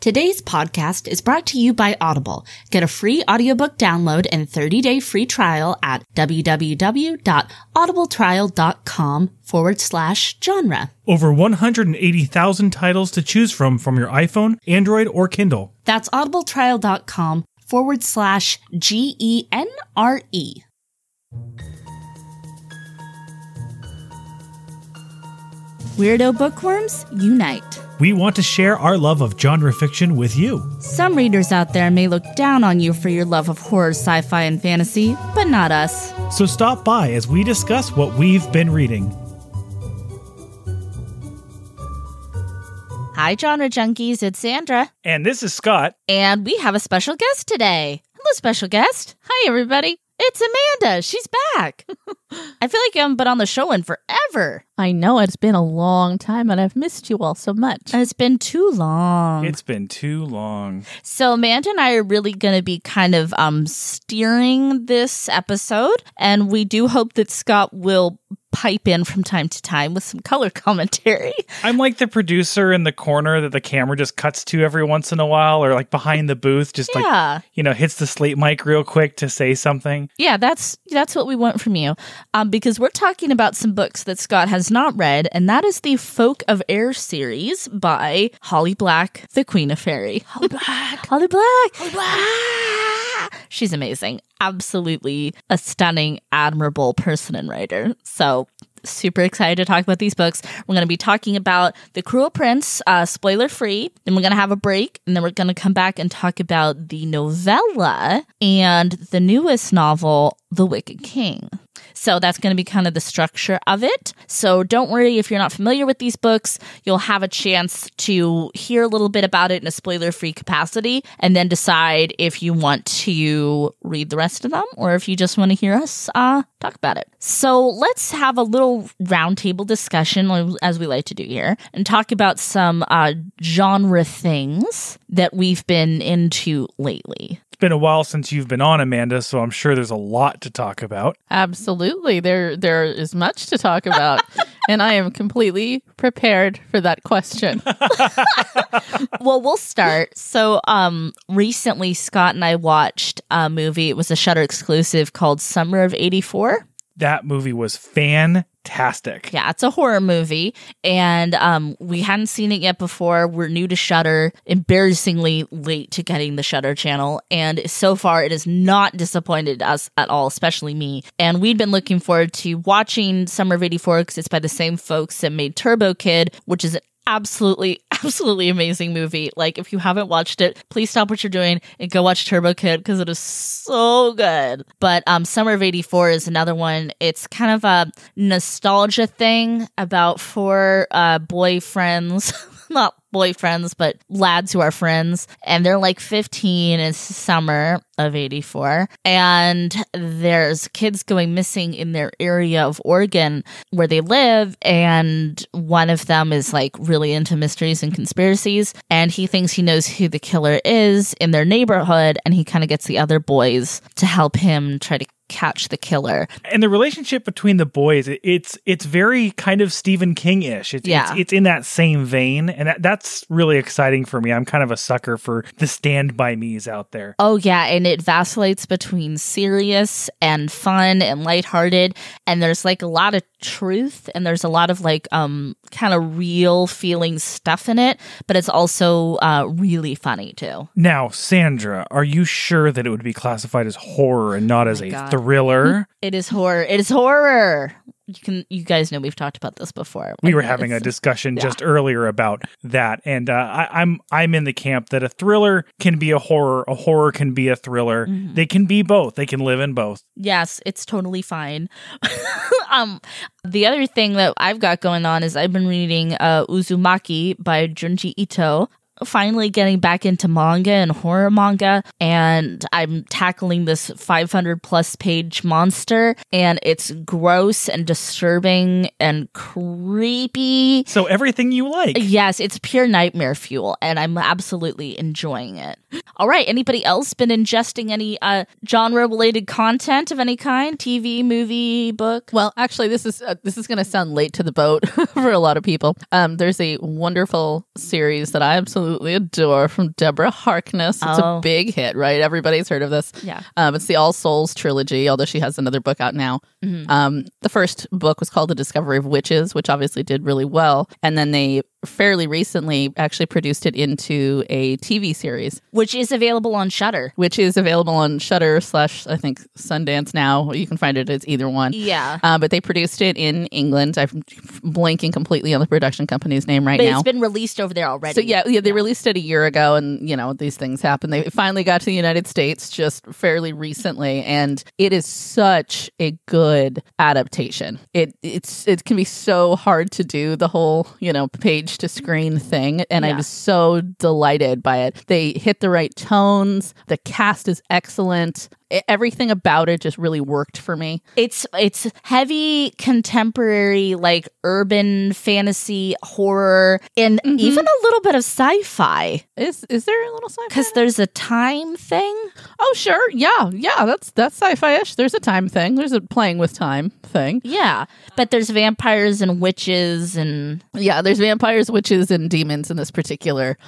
Today's podcast is brought to you by Audible. Get a free audiobook download and 30-day free trial at www.audibletrial.com forward slash genre. Over 180,000 titles to choose from from your iPhone, Android, or Kindle. That's audibletrial.com forward slash G-E-N-R-E. Weirdo bookworms, unite. We want to share our love of genre fiction with you. Some readers out there may look down on you for your love of horror, sci fi, and fantasy, but not us. So stop by as we discuss what we've been reading. Hi, genre junkies, it's Sandra. And this is Scott. And we have a special guest today. Hello, special guest. Hi, everybody. It's Amanda. She's back. I feel like I haven't been on the show in forever. I know it's been a long time and I've missed you all so much. It's been too long. It's been too long. So Amanda and I are really going to be kind of um steering this episode and we do hope that Scott will pipe in from time to time with some color commentary. I'm like the producer in the corner that the camera just cuts to every once in a while or like behind the booth just Yeah. like you know hits the slate mic real quick to say something. Yeah, that's that's what we want from you. Um, because we're talking about some books that Scott has not read, and that is the Folk of Air series by Holly Black, the Queen of Fairy. Holly Black, Holly Black, Holly Black. She's amazing. Absolutely a stunning, admirable person and writer. So super excited to talk about these books. We're going to be talking about The Cruel Prince, uh, spoiler free. Then we're going to have a break, and then we're going to come back and talk about the novella and the newest novel, The Wicked King. So that's going to be kind of the structure of it. So don't worry if you're not familiar with these books, you'll have a chance to hear a little bit about it in a spoiler free capacity and then decide if you want to read the rest of them or if you just want to hear us uh, talk about it. So let's have a little roundtable discussion, as we like to do here, and talk about some uh, genre things that we've been into lately. It's been a while since you've been on Amanda, so I'm sure there's a lot to talk about. Absolutely. There there is much to talk about. and I am completely prepared for that question. well, we'll start. So, um, recently Scott and I watched a movie. It was a Shudder exclusive called Summer of '84. That movie was fantastic. Yeah, it's a horror movie, and um, we hadn't seen it yet before. We're new to Shudder, embarrassingly late to getting the Shudder channel, and so far it has not disappointed us at all, especially me. And we'd been looking forward to watching Summer of '84 because it's by the same folks that made Turbo Kid, which is an absolutely absolutely amazing movie. Like if you haven't watched it please stop what you're doing and go watch turbo kid because it is so good. But um summer of 84 is another one. It's kind of a nostalgia thing about four uh boyfriends not boyfriends, but lads who are friends. And they're like 15. It's summer of 84. And there's kids going missing in their area of Oregon where they live. And one of them is like really into mysteries and conspiracies. And he thinks he knows who the killer is in their neighborhood. And he kind of gets the other boys to help him try to catch the killer. And the relationship between the boys, it- it's it's very kind of Stephen King ish. It's, Yeah. it's it's in that same vein, and that, that's really exciting for me. I'm kind of a sucker for the Stand by Me's out there. Oh yeah, and it vacillates between serious and fun and lighthearted and there's like a lot of truth and there's a lot of like um kind of real feeling stuff in it, but it's also uh really funny too. Now, Sandra, are you sure that it would be classified as horror and not as a God. thriller? It is horror. It is horror. You can you guys know we've talked about this before. we were having a discussion yeah. just earlier about that, and uh, I, I'm I'm in the camp that a thriller can be a horror, a horror can be a thriller. Mhm. They can be both. They can live in both. Yes, it's totally fine. um, the other thing that I've got going on is I've been reading uh, Uzumaki by Junji Ito. Finally, getting back into manga and horror manga, and I'm tackling this 500 plus page monster, and it's gross and disturbing and creepy. So everything you like. Yes, it's pure nightmare fuel, and I'm absolutely enjoying it. All right, anybody else been ingesting any uh, genre related content of any kind? TV, movie, book? Well, actually, this is uh, this is going to sound late to the boat for a lot of people. Um, there's a wonderful series that I absolutely absolutely adore from Deborah Harkness. It's Oh. a big hit, right? Everybody's heard of this. Yeah. Um, it's the All Souls trilogy, although she has another book out now. Mm-hmm. Um, the first book was called The Discovery of Witches, which obviously did really well. And then they fairly recently actually produced it into a TV series, Which is available on Shudder. which is available on Shudder slash I think Sundance now. You can find it as either one. Yeah. Uh, but they produced it in England. I'm blanking completely on the production company's name right But now. it's been released over there already. So yeah, yeah, they released it a year ago, and you know these things happen. They finally got to the United States just fairly recently, and it is such a good adaptation. It it's it can be so hard to do the whole you know page to screen thing, and I Yeah. was so delighted by it. They hit the right tones. The cast is excellent. Everything about it just really worked for me. It's it's heavy contemporary like urban fantasy horror and Mm-hmm. even a little bit of sci-fi Is is there a little sci-fi? cuz there's a time thing. oh sure, yeah, yeah, that's that's sci-fi-ish. There's a time thing. There's a playing with time thing. Yeah, but there's vampires and witches and Yeah, there's vampires, witches, and demons in this particular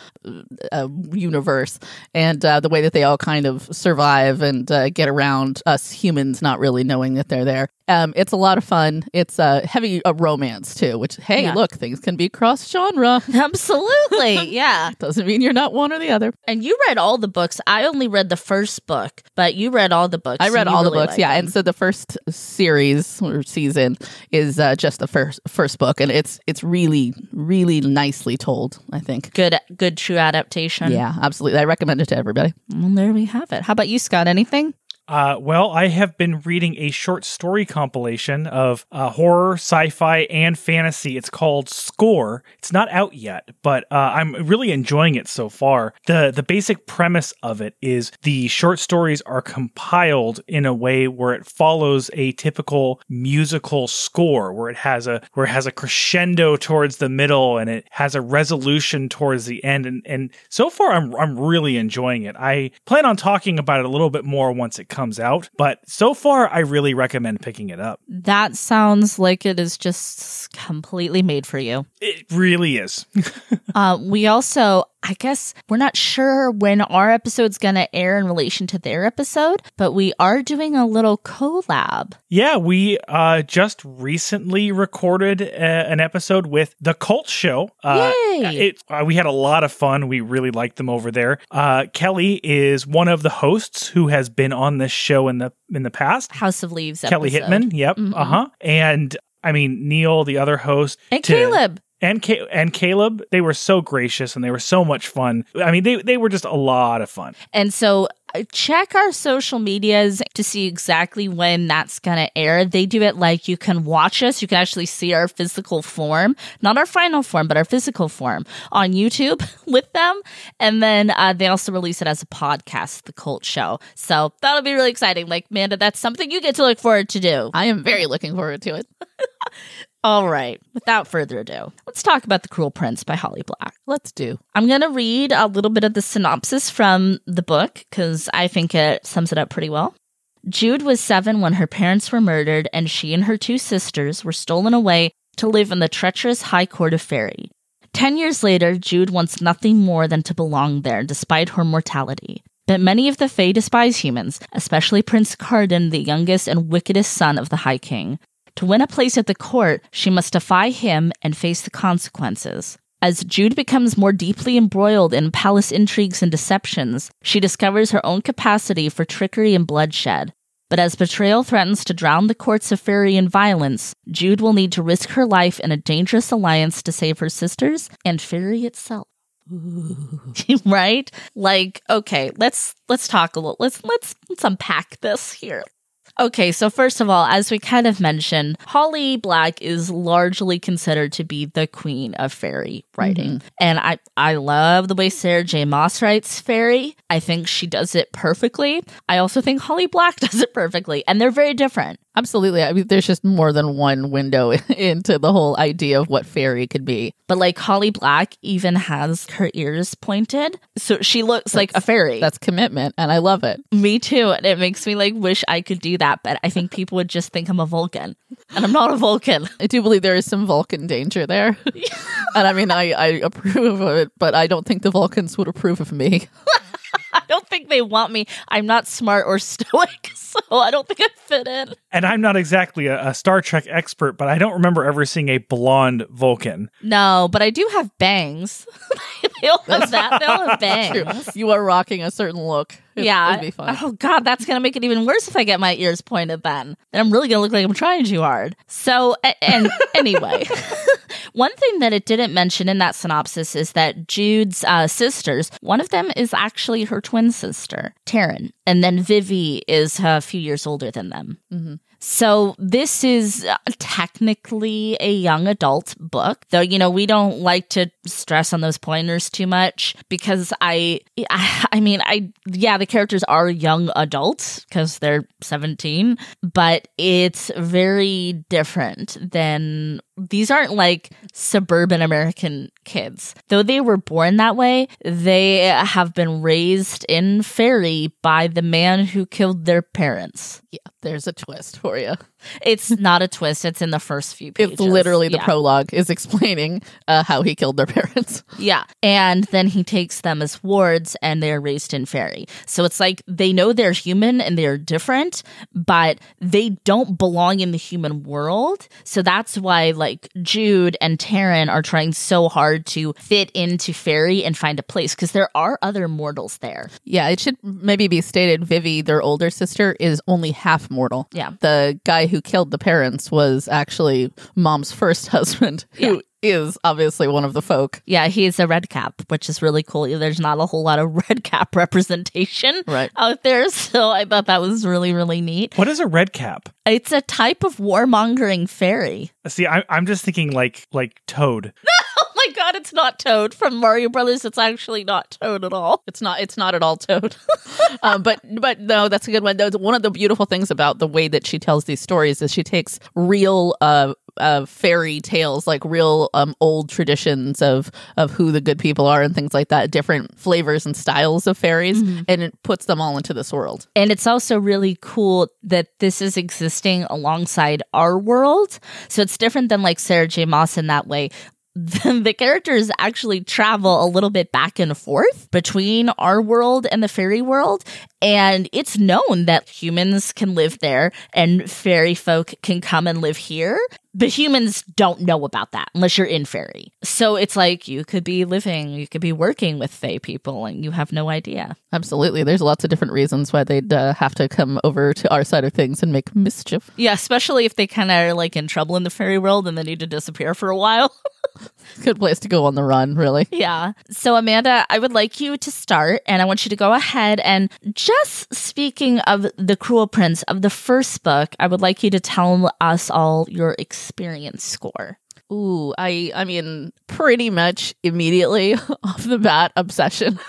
uh, universe, and uh, the way that they all kind of survive and uh, get around us humans not really knowing that they're there. Um, it's a lot of fun. It's a uh, heavy uh, romance too, which hey, Yeah. look, things can be cross genre. absolutely, yeah. Doesn't mean you're not one or the other. And you read all the books. I only read the first book, but you read all the books. I read all the books, yeah. them. And so the first series or season is uh, just the first first book, and it's it's really really nicely told. I think. good good true adaptation. Yeah, absolutely. I recommend it to everybody. Well, there we have it. How about you, Scott? Anything? Uh, well, I have been reading a short story compilation of uh, horror, sci fi, and fantasy. It's called Score. It's not out yet, but uh, I'm really enjoying it so far. The, the basic premise of it is the short stories are compiled in a way where it follows a typical musical score, where it has a where it has a crescendo towards the middle and it has a resolution towards the end. And, and so far, I'm I'm really enjoying it. I plan on talking about it a little bit more once it comes out, but so far, I really recommend picking it up. That sounds like it is just completely made for you. It really is. Uh, we also, I guess, we're not sure when our episode's going to air in relation to their episode, but we are doing a little collab. yeah, we uh, just recently recorded uh, an episode with the Cult Show. Uh, Yay! It, uh, we had a lot of fun. We really liked them over there. Uh, Kelly is one of the hosts who has been on this show in the in the past. House of Leaves Kelly episode. Hitman. Yep. Mhm. Uh huh. And I mean Neil, the other host, And to- Caleb. And and Caleb, they were so gracious and they were so much fun. I mean, they they were just a lot of fun. And so uh, check our social medias to see exactly when that's going to air. They do it like you can watch us. You can actually see our physical form, not our final form, but our physical form on YouTube with them. And then uh, they also release it as a podcast, The Cult Show. So that'll be really exciting. Like, Amanda, that's something you get to look forward to do. I am very looking forward to it. All right. Without further ado, let's talk about The Cruel Prince by Holly Black. Let's do. I'm going to read a little bit of the synopsis from the book because I think it sums it up pretty well. Jude was seven when her parents were murdered, and she and her two sisters were stolen away to live in the treacherous High Court of Fairy. Ten years later, Jude wants nothing more than to belong there despite her mortality. But many of the Fae despise humans, especially Prince Cardan, the youngest and wickedest son of the High King. To win a place at the court, she must defy him and face the consequences. As Jude becomes more deeply embroiled in palace intrigues and deceptions, she discovers her own capacity for trickery and bloodshed. But as betrayal threatens to drown the courts of fairy in violence, Jude will need to risk her life in a dangerous alliance to save her sisters and fairy itself. right? Like, okay, let's let's talk a little. Let's let's let's unpack this here. Okay, so first of all, as we kind of mentioned, Holly Black is largely considered to be the queen of fairy writing. Mm-hmm. And I, I love the way Sarah J. Maas writes fairy. I think she does it perfectly. I also think Holly Black does it perfectly. And they're very different. Absolutely. I mean, there's just more than one window into the whole idea of what fairy could be. But like Holly Black even has her ears pointed. So she looks like a fairy. That's commitment, and I love it. me too. And it makes me like wish I could do that. But I think people would just think I'm a Vulcan. And I'm not a Vulcan. I do believe there is some Vulcan danger there. and I mean, I, I approve of it, but I don't think the Vulcans would approve of me. I don't think they want me. I'm not smart or stoic, so I don't think I fit in. And I'm not exactly a, a Star Trek expert, but I don't remember ever seeing a blonde Vulcan. No, but I do have bangs. they all have that. They all have bangs. you are rocking a certain look. It, yeah. It'd be fun. Oh God, that's gonna make it even worse if I get my ears pointed. Then, then I'm really gonna look like I'm trying too hard. So, and anyway, one thing that it didn't mention in that synopsis is that Jude's uh, sisters, one of them is actually her twin sister, Taryn, and then Vivi is a few years older than them. Mhm. So this is uh, technically a young adult book, though you know we don't like to stress on those pointers too much because I, I, I mean, I yeah, the characters are young adults because they're seventeen, but it's very different than these aren't like suburban American kids. Though they were born that way, they have been raised in Fairy by the man who killed their parents. Yeah, there's a twist for you. It's not a twist. It's in the first few pages. It's literally the yeah. prologue is explaining uh, how he killed their parents. Yeah. And then he takes them as wards and they're raised in fairy. So it's like they know they're human and they're different, but they don't belong in the human world. So that's why like Jude and Taryn are trying so hard to fit into fairy and find a place because there are other mortals there. Yeah, it should maybe be stated Vivi, their older sister, is only half mortal. Yeah. The guy who killed the parents was actually mom's first husband, who is obviously one of the folk. Yeah, he's a red cap, which is really cool. There's not a whole lot of red cap representation Right. out there. So I thought that was really, really neat. What is a red cap? It's a type of warmongering fairy. See, I, I'm just thinking like like Toad. Oh my god, it's not Toad from Mario Brothers. It's actually not Toad at all. It's not. It's not at all Toad. um, but but no, that's a good one. Though one of the beautiful things about the way that she tells these stories is she takes real uh, uh, fairy tales, like real um, old traditions of of who the good people are and things like that, different flavors and styles of fairies, and it puts them all into this world. And it's also really cool that this is existing alongside our world. So it's different than like Sarah J. Maas in that way. The, the characters actually travel a little bit back and forth between our world and the fairy world. And it's known that humans can live there and fairy folk can come and live here. But humans don't know about that unless you're in fairy. So it's like you could be living, you could be working with fae people and you have no idea. Absolutely, there's lots of different reasons why they'd uh, have to come over to our side of things and make mischief. Yeah, especially if they kind of are like in trouble in the fairy world and they need to disappear for a while. Good place to go on the run, really. yeah. So, Amanda, I would like you to start and I want you to go ahead and just speaking of The Cruel Prince of the first book, I would like you to tell us all your experience score. Ooh, I I mean, pretty much immediately off the bat, obsession.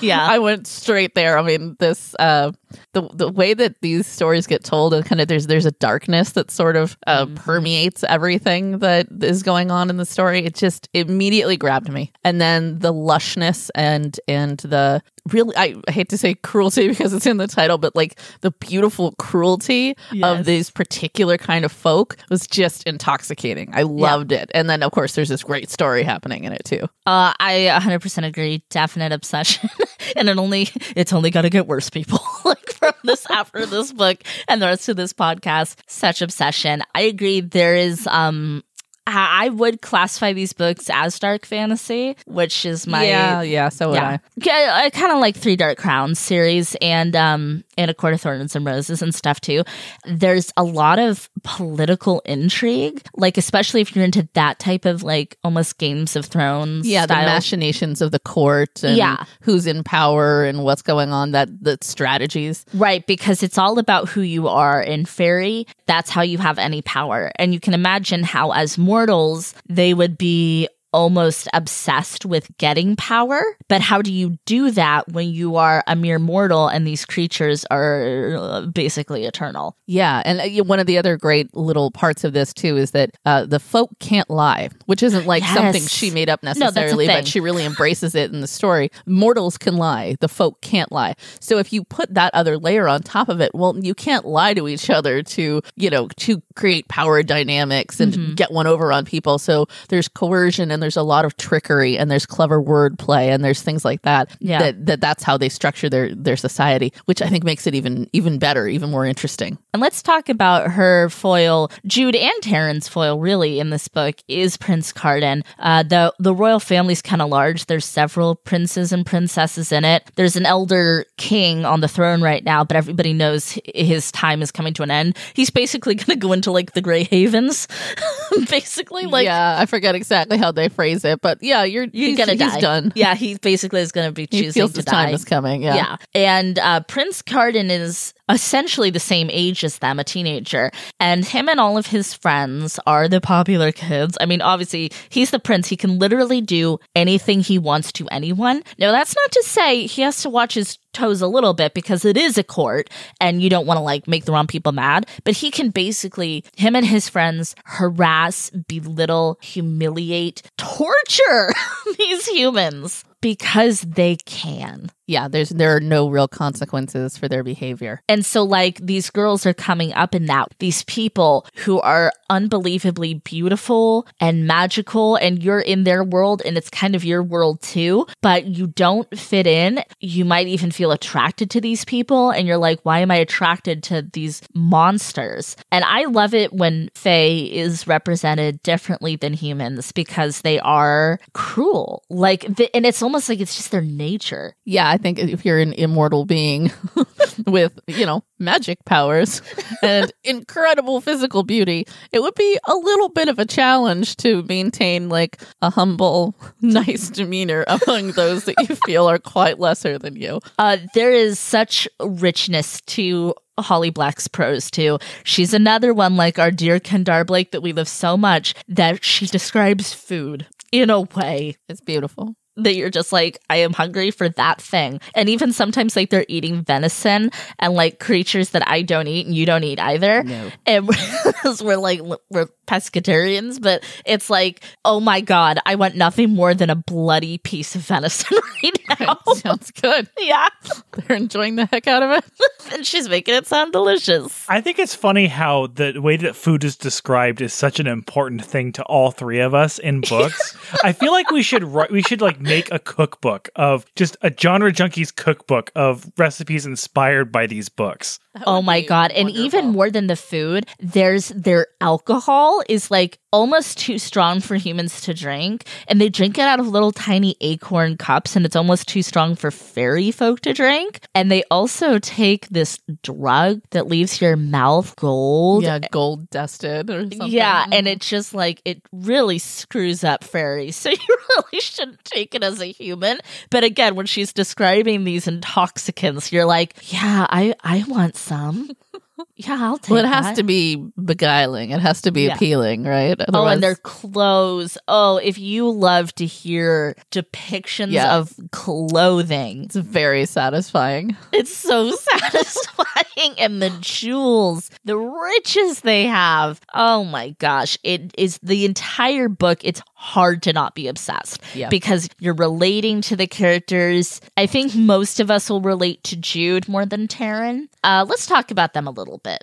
Yeah. I went straight there. I mean, this uh the the way that these stories get told and kind of there's there's a darkness that sort of uh, permeates everything that is going on in the story. It just immediately grabbed me. And then the lushness and and the really I hate to say cruelty because it's in the title, but like the beautiful cruelty Yes. of these particular kind of folk was just intoxicating. I loved it. And then of course there's this great story happening in it too. Uh, I 100% agree. Definite obsession, and it only it's only to get worse. People like from this after this book and the rest of this podcast, such obsession. I agree. There is um. I would classify these books as dark fantasy, which is my yeah, yeah, so would yeah. I. Yeah, I kind of like Three Dark Crowns series and um and A Court of Thorns and Roses and stuff too. There's a lot of political intrigue, like especially if you're into that type of like almost Games of Thrones. Yeah, the machinations of the court and Yeah. who's in power and what's going on, that the strategies. Right, because it's all about who you are in fairy. That's how you have any power. And you can imagine how, as mortals, they would be almost obsessed with getting power. But how do you do that when you are a mere mortal and these creatures are uh, basically eternal? Yeah, and uh, one of the other great little parts of this too is that uh, the folk can't lie, which isn't like Yes. something she made up necessarily, thing. but she really embraces it in the story. Mortals can lie, the folk can't lie. So if you put that other layer on top of it, well, you can't lie to each other to you know to create power dynamics and Mm-hmm. get one over on people. So there's coercion and there's a lot of trickery and there's clever wordplay and there's things like that. Yeah. That, that that's how they structure their their society, which I think makes it even even better, even more interesting. And let's talk about her foil. Jude and Taryn's foil, really, in this book is Prince Cardan. Uh, the the royal family's kind of large. There's several princes and princesses in it. There's an elder king on the throne right now, but everybody knows his time is coming to an end. He's basically going to go into like the Grey Havens, basically. Like yeah, I forget exactly how they phrase it, but yeah, you're you're he's, gonna he's die. done. Yeah, he basically is to be choosing He feels to his die. time is coming. Yeah. Yeah. And uh, Prince Cardan is essentially the same age as them, a teenager. And him and all of his friends are the popular kids. I mean, obviously, he's the prince. He can literally do anything he wants to anyone. Now, that's not to say he has to watch his toes a little bit because it is a court and you don't want to like make the wrong people mad. But he can basically, him and his friends, harass, belittle, humiliate, torture these humans because they can. Yeah, there's there are no real consequences for their behavior. And so, like, these girls are coming up in that. These people who are unbelievably beautiful and magical, and you're in their world, and it's kind of your world too, but you don't fit in. You might even feel attracted to these people, and you're like, why am I attracted to these monsters? And I love it when Fae is represented differently than humans because they are cruel. Like, the, and it's almost like it's just their nature. Yeah, I think if you're an immortal being with, you know, magic powers and incredible physical beauty, it would be a little bit of a challenge to maintain like a humble, nice demeanor among those that you feel are quite lesser than you. Uh, there is such richness to Holly Black's prose too. She's another one like our dear Kendare Blake that we love so much that she describes food in a way It's beautiful. That you're just like, I am hungry for that thing. And even sometimes like they're eating venison and like creatures that I don't eat and you don't eat either. No. And we're, we're like, we're pescatarians, but it's like, oh my God, I want nothing more than a bloody piece of venison right now. Sounds good. yeah. They're enjoying the heck out of it. and she's making it sound delicious. I think it's funny how the way that food is described is such an important thing to all three of us in books. I feel like we should write, we should like make a cookbook of just a genre junkies cookbook of recipes inspired by these books. Oh my god! And even more than the food, there's their alcohol is like almost too strong for humans to drink, and they drink it out of little tiny acorn cups, and it's almost too strong for fairy folk to drink. And they also take this drug that leaves your mouth gold. Yeah, gold dusted or something. Yeah, and it's just like it really screws up fairies. So you really shouldn't take it as a human. But again, when she's describing these intoxicants, you're like, yeah, I I want some. Yeah, I'll take. Well, it has that. to be beguiling. It has to be Yeah. appealing, right? Oh, and their clothes. Oh, if you love to hear depictions Yeah. of clothing, it's very satisfying. it's so satisfying. And the jewels, the riches they have. Oh my gosh. It is the entire book. It's hard to not be obsessed Yeah. because you're relating to the characters. I think most of us will relate to Jude more than Taryn. Uh, let's talk about them a little bit.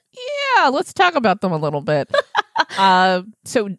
Yeah, let's talk about them a little bit. uh, so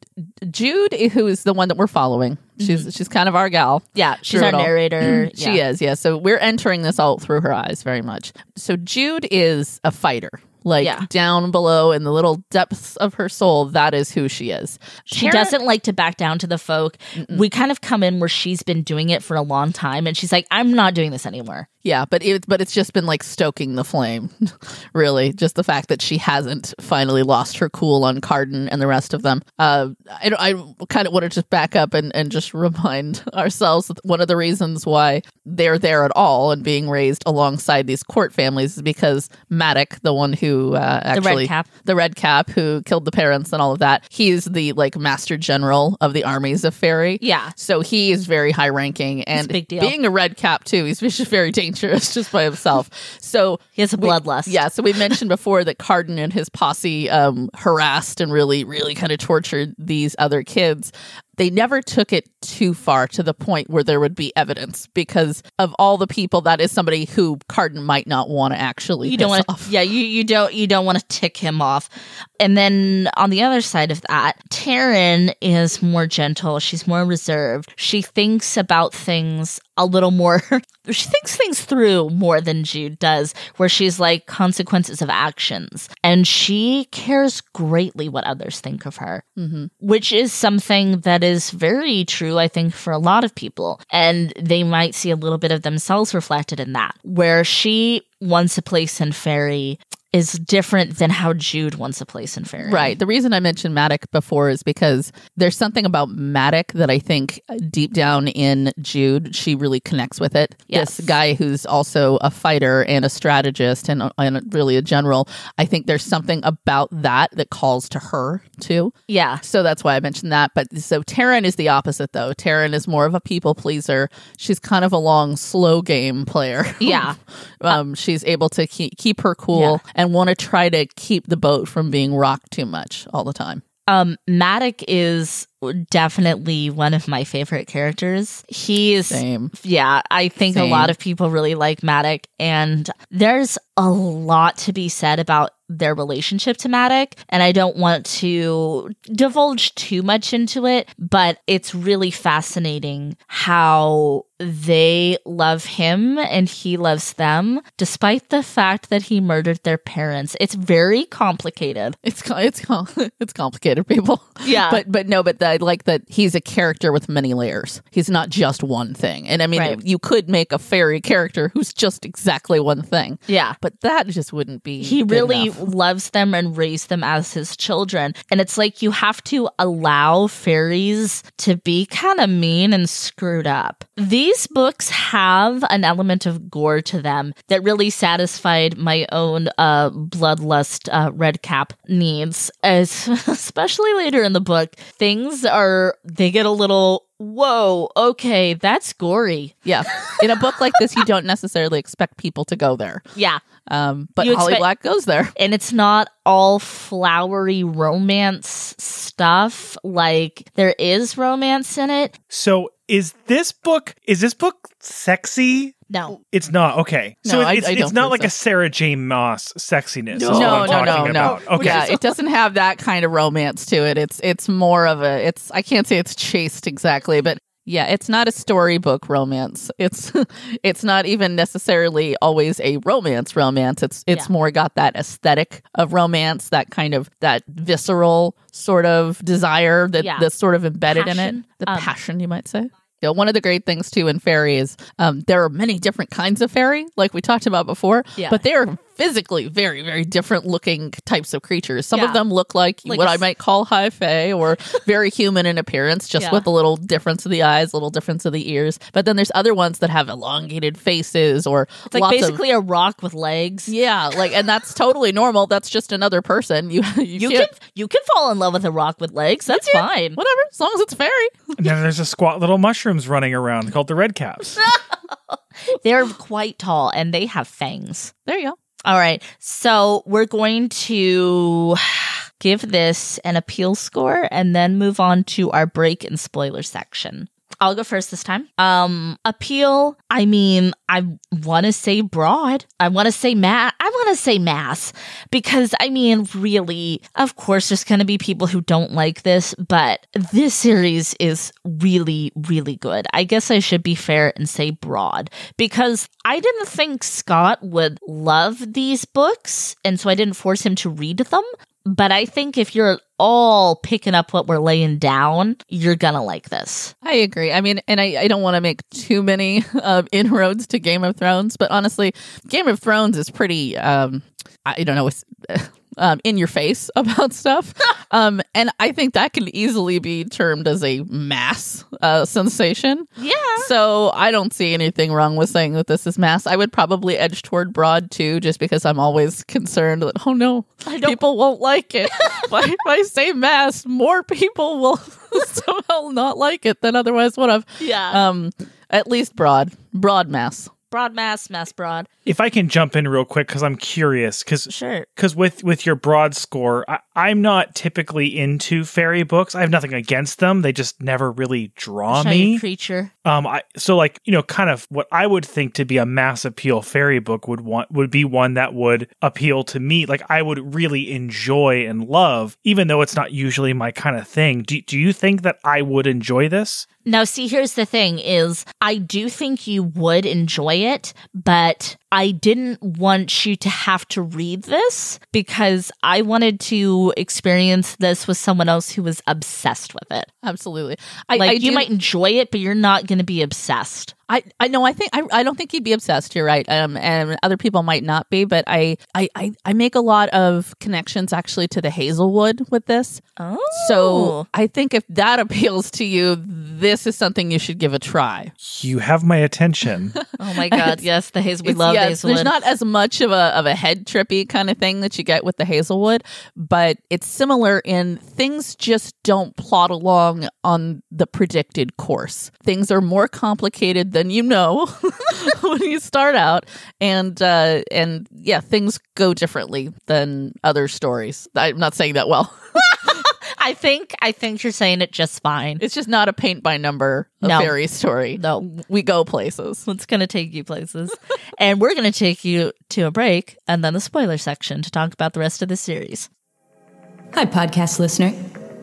Jude, who is the one that we're following, she's she's kind of our gal. Yeah, she's our narrator. She is, yeah. So we're entering this all through her eyes very much. So Jude is a fighter. Like Yeah. down below in the little depths of her soul, that is who she is. She Taryn- doesn't like to back down to the folk. We kind of come in where she's been doing it for a long time, and she's like, "I'm not doing this anymore." Yeah, but it but it's just been like stoking the flame, really. Just the fact that she hasn't finally lost her cool on Cardan and the rest of them. Uh, I I kind of want to just back up and and just remind ourselves that one of the reasons why they're there at all and being raised alongside these court families is because Madoc, the one who who uh, actually Cap. the red cap who killed the parents and all of that. He's the like master general of the armies of fairy. Yeah. So he is very high ranking and a big deal. being a red cap too, he's just very dangerous just by himself. So He has a we- bloodlust. Yeah, so we mentioned before that Cardan and his posse um, harassed and really, really kind of tortured these other kids. They never took it too far to the point where there would be evidence because of all the people. That is somebody who Cardan might not want to actually. you don't want off. yeah you, you don't you don't want to tick him off and then on the other side of that Taryn is more gentle she's more reserved she thinks about things a little more she thinks things through more than Jude does where she's like consequences of actions and she cares greatly what others think of her Mhm. which is something that is very true, I think, for a lot of people. And they might see a little bit of themselves reflected in that, where she wants a place in fairy is different than how Jude wants a place in fairy. Right. The reason I mentioned Madoc before is because there's something about Madoc that I think uh, deep down in Jude, she really connects with it. Yes. This guy who's also a fighter and a strategist and, and really a general. I think there's something about that that calls to her too. Yeah. So that's why I mentioned that. But so Taryn is the opposite though. Taryn is more of a people pleaser. She's kind of a long, slow game player. Yeah. um, she's able to keep, keep her cool and want to try to keep the boat from being rocked too much all the time. Um, Madoc is definitely one of my favorite characters. He is Same. Yeah, I think a lot of people really like Madoc, and there's a lot to be said about their relationship to Madoc, and I don't want to divulge too much into it, but it's really fascinating how they love him and he loves them, despite the fact that he murdered their parents. It's very complicated. It's it's it's complicated, people. Yeah. but but no, but I like that he's a character with many layers. He's not just one thing. And I mean, Right. you could make a fairy character who's just exactly one thing, Yeah. but that just wouldn't be. he really enough. loves them and raised them as his children. And it's like you have to allow fairies to be kind of mean and screwed up. These books have an element of gore to them that really satisfied my own uh, bloodlust uh, red cap needs, as especially later in the book. Things are, they get a little. Whoa, okay, that's gory. Yeah, in a book like this, you don't necessarily expect people to go there, Yeah. um, but You Holly expect- Black goes there. and it's not all flowery romance stuff like there is romance in it So is this book is this book sexy? No It's not okay. So No, I- it's I it's not like so. a Sarah J. Maas sexiness. No, no, no, no, no. Okay. Yeah, it doesn't have that kind of romance to it. It's it's more of a it's I can't say it's chaste exactly, but yeah, it's not a storybook romance. It's it's not even necessarily always a romance romance. It's it's Yeah. more got that aesthetic of romance, that kind of that visceral sort of desire that Yeah. that's sort of embedded in it. The Um, passion, you might say. Yeah, one of the great things too in fairy is um, there are many different kinds of fairy, like we talked about before. Yeah. But they are physically very, very different looking types of creatures. Some of them look like, Like what a I s- might call high fae or very human in appearance, just Yeah. with a little difference of the eyes, a little difference of the ears. But then there's other ones that have elongated faces or it's like lots basically a rock with legs yeah, like and that's totally normal. That's just another person. You you, you can you can fall in love with a rock with legs that's can. fine whatever, as long as it's fairy. And then there's a squat little mushrooms running around called the red caps. they're quite tall and they have fangs There you go. All right. So we're going to give this an appeal score and then move on to our break and spoiler section I'll go first this time. Um, appeal. I mean, I want to say broad. I want to say mass. I want to say mass because I mean, really, of course, there's going to be people who don't like this, but this series is really, really good. I guess I should be fair and say broad because I didn't think Scott would love these books, and so I didn't force him to read them. But I think if you're all picking up what we're laying down, you're gonna like this. I agree. I mean, and I, I don't want to make too many uh, inroads to Game of Thrones, but honestly, Game of Thrones is pretty. Um, I don't know. Um, in your face about stuff. um, and I think that can easily be termed as a mass uh, sensation. Yeah. So I don't see anything wrong with saying that this is mass. I would probably edge toward broad too, just because I'm always concerned that, oh no, people won't like it. I, if I say mass, more people will somehow not like it than otherwise would have. Yeah. Um, at least broad, broad mass. Broad mass, mass broad. If I can jump in real quick because I'm curious, because Sure. because with with your broad score, I, I'm not typically into fairy books. I have nothing against them. They just never really draw Shiny me. creature. Um, I so like you know, kind of what I would think to be a mass appeal fairy book would want would be one that would appeal to me. Like I would really enjoy and love, even though it's not usually my kind of thing. Do do you think that I would enjoy this? Now, see, here's the thing is I do think you would enjoy it, but I didn't want you to have to read this because I wanted to experience this with someone else who was obsessed with it. Absolutely. I, Like I you do- might enjoy it, but you're not going to be obsessed. I, I know I think I, I don't think he'd be obsessed. You're right, um, and other people might not be. But I, I I I make a lot of connections actually to the Hazelwood with this. Oh. So I think if that appeals to you, this is something you should give a try. You have my attention. oh my God. yes, the Hazelwood We It's- yes, Hazelwood. There's not as much of a of a head trippy kind of thing that you get with the Hazelwood, but it's similar in things just don't plot along on the predicted course. Things are more complicated than you know when you start out, and uh, and yeah, things go differently than other stories. I'm not saying that well. I think I think you're saying it just fine. It's just not a paint by number No. fairy story. No. we go places. It's going to take you places. and we're going to take you to a break and then the spoiler section to talk about the rest of the series. Hi, podcast listener.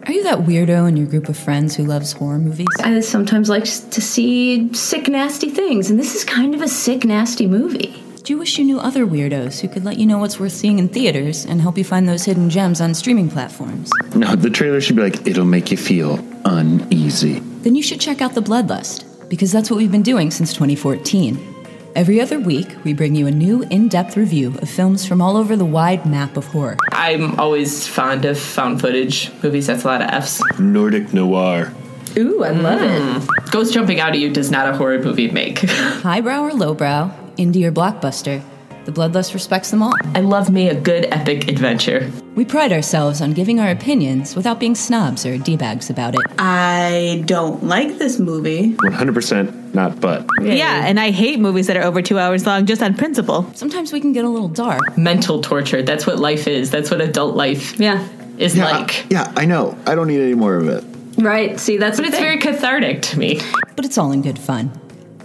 Are you that weirdo in your group of friends who loves horror movies? I sometimes like to see sick, nasty things, and this is kind of a sick, nasty movie. Do you wish you knew other weirdos who could let you know what's worth seeing in theaters and help you find those hidden gems on streaming platforms? No, the trailer should be like, it'll make you feel uneasy. Then you should check out The Bloodlust, because that's what we've been doing since 2014. Every other week, we bring you a new in depth review of films from all over the wide map of horror. I'm always fond of found footage movies. That's a lot of F's. Nordic noir. Ooh, I love it. Hmm. Ghost jumping out at you does not a horror movie make. Highbrow or lowbrow, indie or blockbuster, The Bloodlust respects them all. I love me a good epic adventure. We pride ourselves on giving our opinions without being snobs or D-bags about it. I don't like this movie. 100% not but. Yeah, and I hate movies that are over two hours long just on principle. Sometimes we can get a little dark. Mental torture. That's what life is. That's what adult life Yeah. is Yeah, like. I, yeah, I know. I don't need any more of it. Right. See, that's But it's thing. very cathartic to me. but it's all in good fun.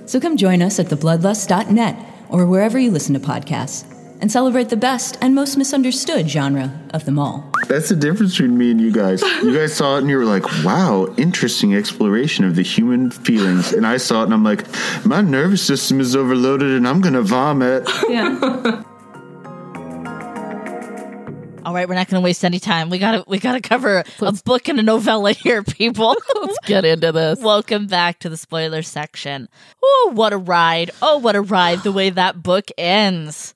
So come join us at thebloodlust.net or wherever you listen to podcasts and celebrate the best and most misunderstood genre of them all. That's the difference between me and you guys. You guys saw it and you were like, wow, interesting exploration of the human feelings. And I saw it and I'm like, my nervous system is overloaded and I'm going to vomit. yeah. All right, we're not going to waste any time. We got to we got to cover a book and a novella here, people. Let's get into this. Welcome back to the spoiler section. Oh, what a ride. Oh, what a ride the way that book ends.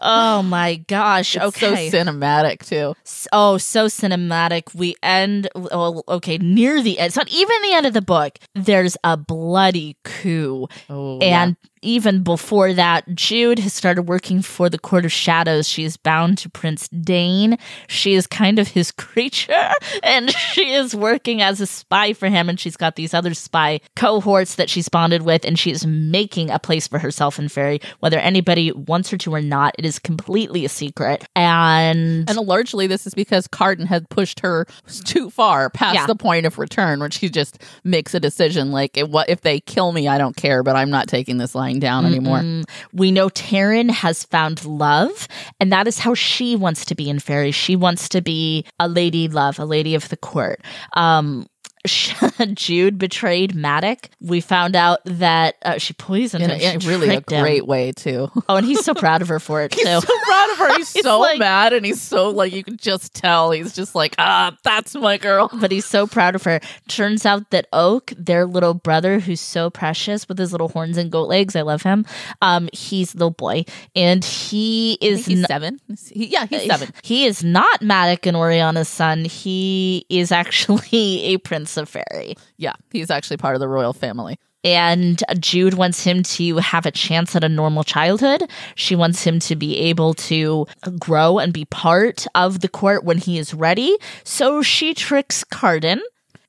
Oh my gosh. It's okay. so cinematic too. oh, so cinematic. We end, well, okay, near the end. It's not even the end of the book. There's a bloody coup. Oh, and even before that, Jude has started working for the Court of Shadows. She is bound to Prince Dain. She is kind of his creature, and she is working as a spy for him. And she's got these other spy cohorts that she's bonded with, and she is making a place for herself in Fairy. Whether anybody wants to or not, it is completely a secret. And And largely, this is because Cardan had pushed her too far past Yeah. the point of return, when she just makes a decision like, if, what if they kill me? I don't care, but I'm not taking this lying down anymore. Mm, we know Taryn has found love, and that is how she wants to be in fairy. She wants to be a lady love, a lady of the court. Um, Jude betrayed Maddox. We found out that uh, she poisoned in him. a, in She really a him. great way too. Oh, and he's so proud of her for it too. He's so proud of her. He's so like- mad, and he's so like you can just tell he's just like ah, that's my girl. but he's so proud of her. Turns out that Oak, their little brother, who's so precious with his little horns and goat legs, I love him. Um, he's the little boy, and he is He's n- seven. He- yeah, he's seven. He is not Madoc and Oriana's son. He is actually a prince fairy. Yeah, he's actually part of the royal family. And Jude wants him to have a chance at a normal childhood. She wants him to be able to grow and be part of the court when he is ready. So she tricks Cardan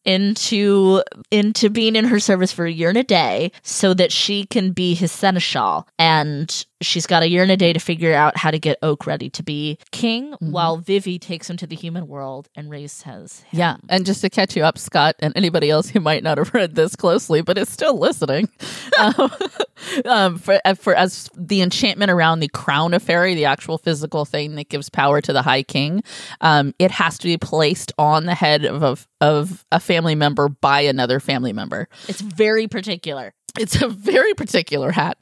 into into being in her service for a year and a day so that she can be his seneschal and she's got a year and a day to figure out how to get oak ready to be king while vivi takes him to the human world and raise his Yeah, and just to catch you up, Scott, and anybody else who might not have read this closely but is still listening, um, um, for uh, for as the enchantment around the crown of fairy, the actual physical thing that gives power to the High King, um, it has to be placed on the head of a, of a family member by another family member. it's very particular It's a very particular hat.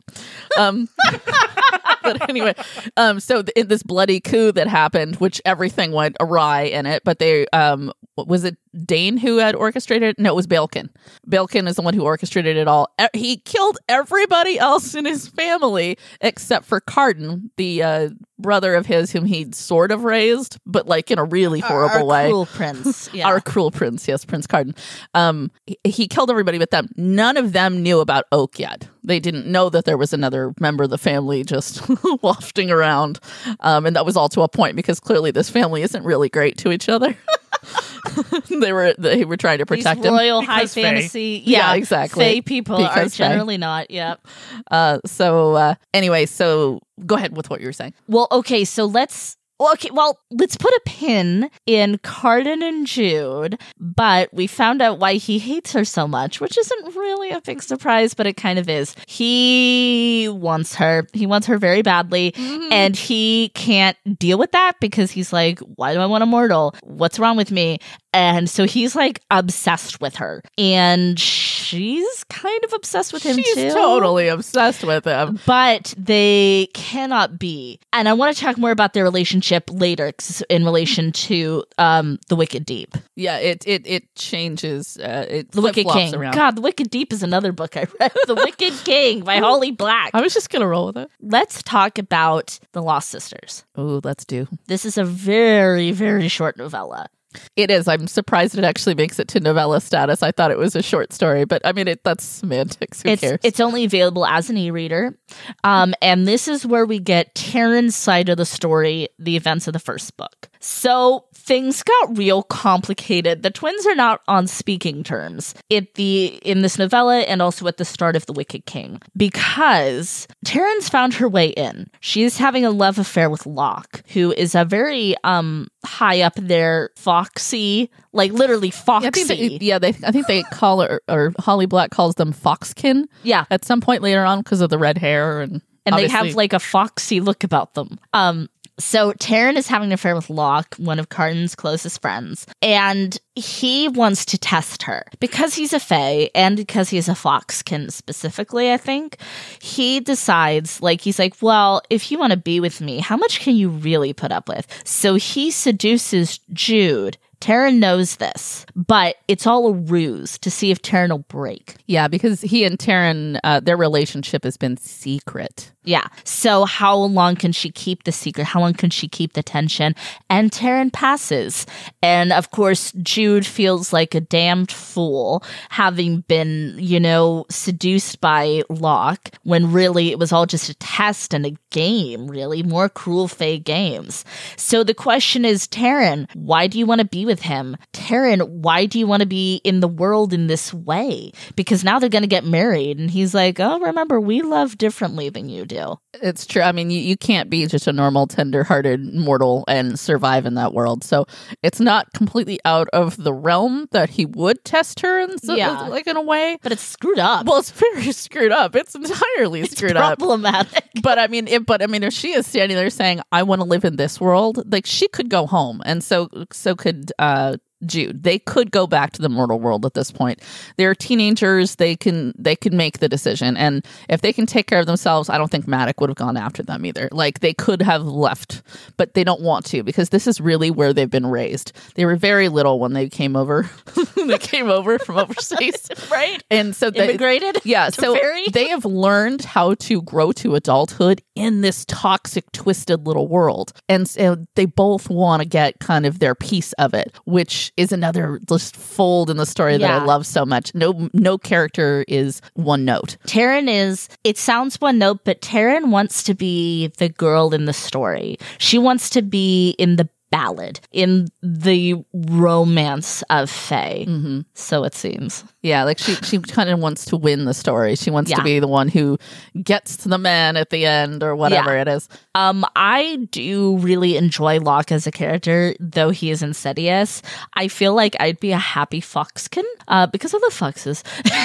Um, but anyway, um, so th- in this bloody coup that happened, which everything went awry in it, but they, um, was it Dain who had orchestrated? No, it was Balekin. Balekin is the one who orchestrated it all. E- He killed everybody else in his family except for Cardan, the uh, brother of his whom he'd sort of raised, but like in a really horrible Our way. cruel prince yeah Our cruel prince, yes, Prince Cardan. Um, he, he killed everybody but them. None of them knew about Oak yet. They didn't know that there was another member of the family just wafting around, um, and that was all to a point because clearly this family isn't really great to each other. they were they were trying to protect These him. royal high Because fantasy, Yeah, yeah, exactly. Fae people are Because Fae. generally not. Yep. Uh, so uh, anyway, so go ahead with what you were saying. Well, okay, so let's. Well, okay, well, let's put a pin in Cardan and Jude, but we found out why he hates her so much, which isn't really a big surprise, but it kind of is. He wants her. He wants her very badly, mm-hmm. and he can't deal with that because he's like, why do I want a mortal? What's wrong with me? And so he's like obsessed with her, and she's kind of obsessed with him She's too totally obsessed with him. but they cannot be. And I want to talk more about their relationship later in relation to um the Wicked Deep. Yeah, it it it changes. Uh, it The Wicked King. around. God, The Wicked Deep is another book I read. the Wicked King by Holly Black. I was just gonna roll with it. Let's talk about The Lost Sisters. Oh, let's do. This is a very, very short novella. It is. I'm surprised it actually makes it to novella status. I thought it was a short story, but I mean, it that's semantics. Who it's cares? it's only available as an e-reader, um, and this is where we get Taryn's side of the story, the events of the first book. So things got real complicated. The twins are not on speaking terms at the in this novella, and also at the start of the Wicked King, because Taryn's found her way in. She's having a love affair with Locke, who is a very um high up there, foxy, like literally Yeah, I foxy. think they, yeah, they. I think they call her or Holly Black calls them foxkin yeah. at some point later on because of the red hair and and they have like a foxy look about them. Um, so Taryn is having an affair with Locke, one of Cardan's closest friends, and he wants to test her because he's a Fae and because he's a Foxkin specifically. I think he decides, like, he's like, "Well, if you want to be with me, how much can you really put up with?" So he seduces Jude. Taryn knows this, but it's all a ruse to see if Taryn will break. yeah, because he and Taryn, uh, their relationship has been secret. Yeah. So how long can she keep the secret? How long can she keep the tension? And Taryn passes. And of course, Jude feels like a damned fool having been, you know, seduced by Locke when really it was all just a test and a game, really. More cruel Fae games. So the question is, Taryn, why do you want to be with him? Taryn, why do you want to be in the world in this way? Because now they're going to get married. And he's like, oh, remember, we love differently than you do. It's true. I mean, you, you can't be just a normal, tender-hearted mortal and survive in that world. So it's not completely out of the realm that he would test her, in so, Yeah. like in a way. But it's screwed up. Well, it's very screwed up. It's entirely screwed up. problematic. But I mean, if, but I mean, if she is standing there saying, "I want to live in this world," like she could go home, and so so could uh Jude. They could go back to the mortal world at this point. They're teenagers. They can they can make the decision, and if they can take care of themselves, I don't think Maddox would have gone after them either. Like they could have left, but they don't want to because this is really where they've been raised. They were very little when they came over. they came over from overseas, right? and so they Immigrated yeah, so they have learned how to grow to adulthood in this toxic, twisted little world, and so they both want to get kind of their piece of it, which is another just fold in the story that I love so much. No, no character is one note. Taryn is, it sounds one note, but Taryn wants to be the girl in the story. She wants to be in the ballad, in the romance of Fae. Mm-hmm. So it seems. Yeah, like she she kind of wants to win the story. She wants to be the one who gets to the man at the end or whatever it is. Um, I do really enjoy Locke as a character, though he is insidious. I feel like I'd be a happy foxkin uh, because of the foxes,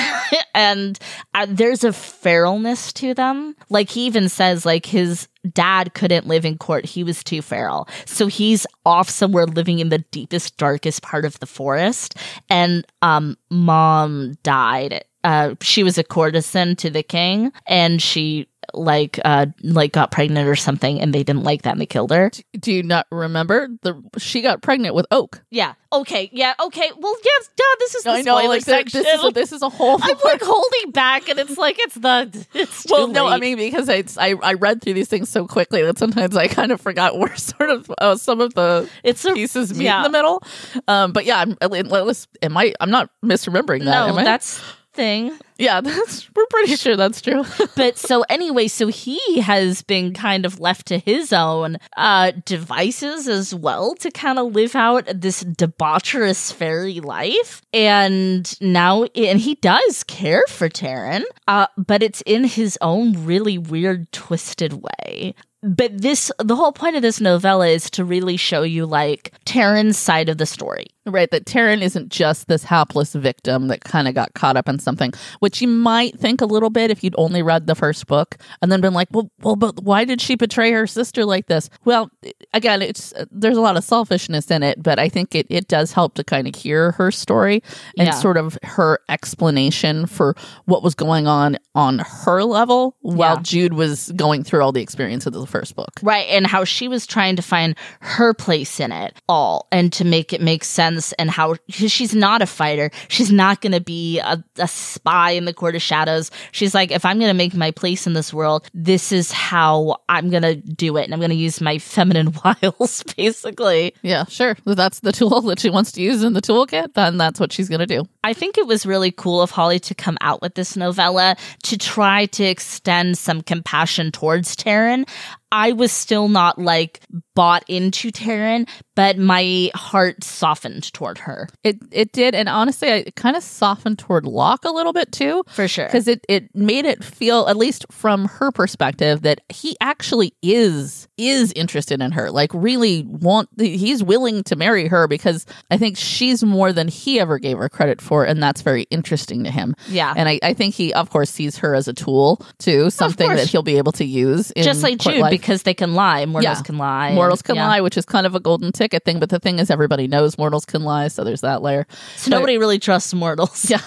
and uh, there's a feralness to them. Like he even says, like his dad couldn't live in court; he was too feral, so he's off somewhere living in the deepest, darkest part of the forest. And um, mom died. Uh, she was a courtesan to the king, and she like uh like got pregnant or something and they didn't like that and they killed her. Do you not remember the she got pregnant with Oak? Yeah. Okay. Yeah. Okay. Well, yes. Duh. This is the I know, like section. this is a, this is a whole. I'm like holding back, and it's like it's the. It's well, no, I mean because it's, I I read through these things so quickly that sometimes I kind of forgot where sort of uh, some of the it's a pieces meet yeah. in the middle. Um, but yeah, I'm, let's, am I? I'm not misremembering that. no. am I? Thing. yeah, that's we're pretty sure that's true. but so anyway, so he has been kind of left to his own uh devices as well to kind of live out this debaucherous fairy life. And now and he does care for Taryn, uh, but it's in his own really weird, twisted way. But this the whole point of this novella is to really show you like Taryn's side of the story. Right, that Taryn isn't just this hapless victim that kind of got caught up in something, which you might think a little bit if you'd only read the first book and then been like, well, well, but why did she betray her sister like this? Well, again, it's there's a lot of selfishness in it, but I think it, it does help to kind of hear her story and Yeah. sort of her explanation for what was going on on her level while Yeah. Jude was going through all the experience of the first book. Right. And how she was trying to find her place in it all and to make it make sense. And how she's not a fighter. She's not going to be a, a spy in the court of shadows. She's like, if I'm going to make my place in this world, this is how I'm going to do it. And I'm going to use my feminine wiles, basically. Yeah, sure. If that's the tool that she wants to use in the toolkit, then that's what she's going to do. I think it was really cool of Holly to come out with this novella to try to extend some compassion towards Taryn. I was still not like bought into Taryn, but my heart softened toward her It it did, and honestly, I- kind of softened toward Locke a little bit too, for sure. because it it made it feel, at least from her perspective, that he actually is is interested in her. Like, really want he's willing to marry her because I think she's more than he ever gave her credit for, and that's very interesting to him. Yeah. and I, I think he, of course, sees her as a tool too, something that he'll be able to use, in Just like Jude, life. Because they can lie. Mortals Yeah. can lie. Mortals can Yeah. lie, which is kind of a golden ticket thing. But the thing is, everybody knows mortals can lie, so there's that layer. So nobody really trusts mortals. Yeah,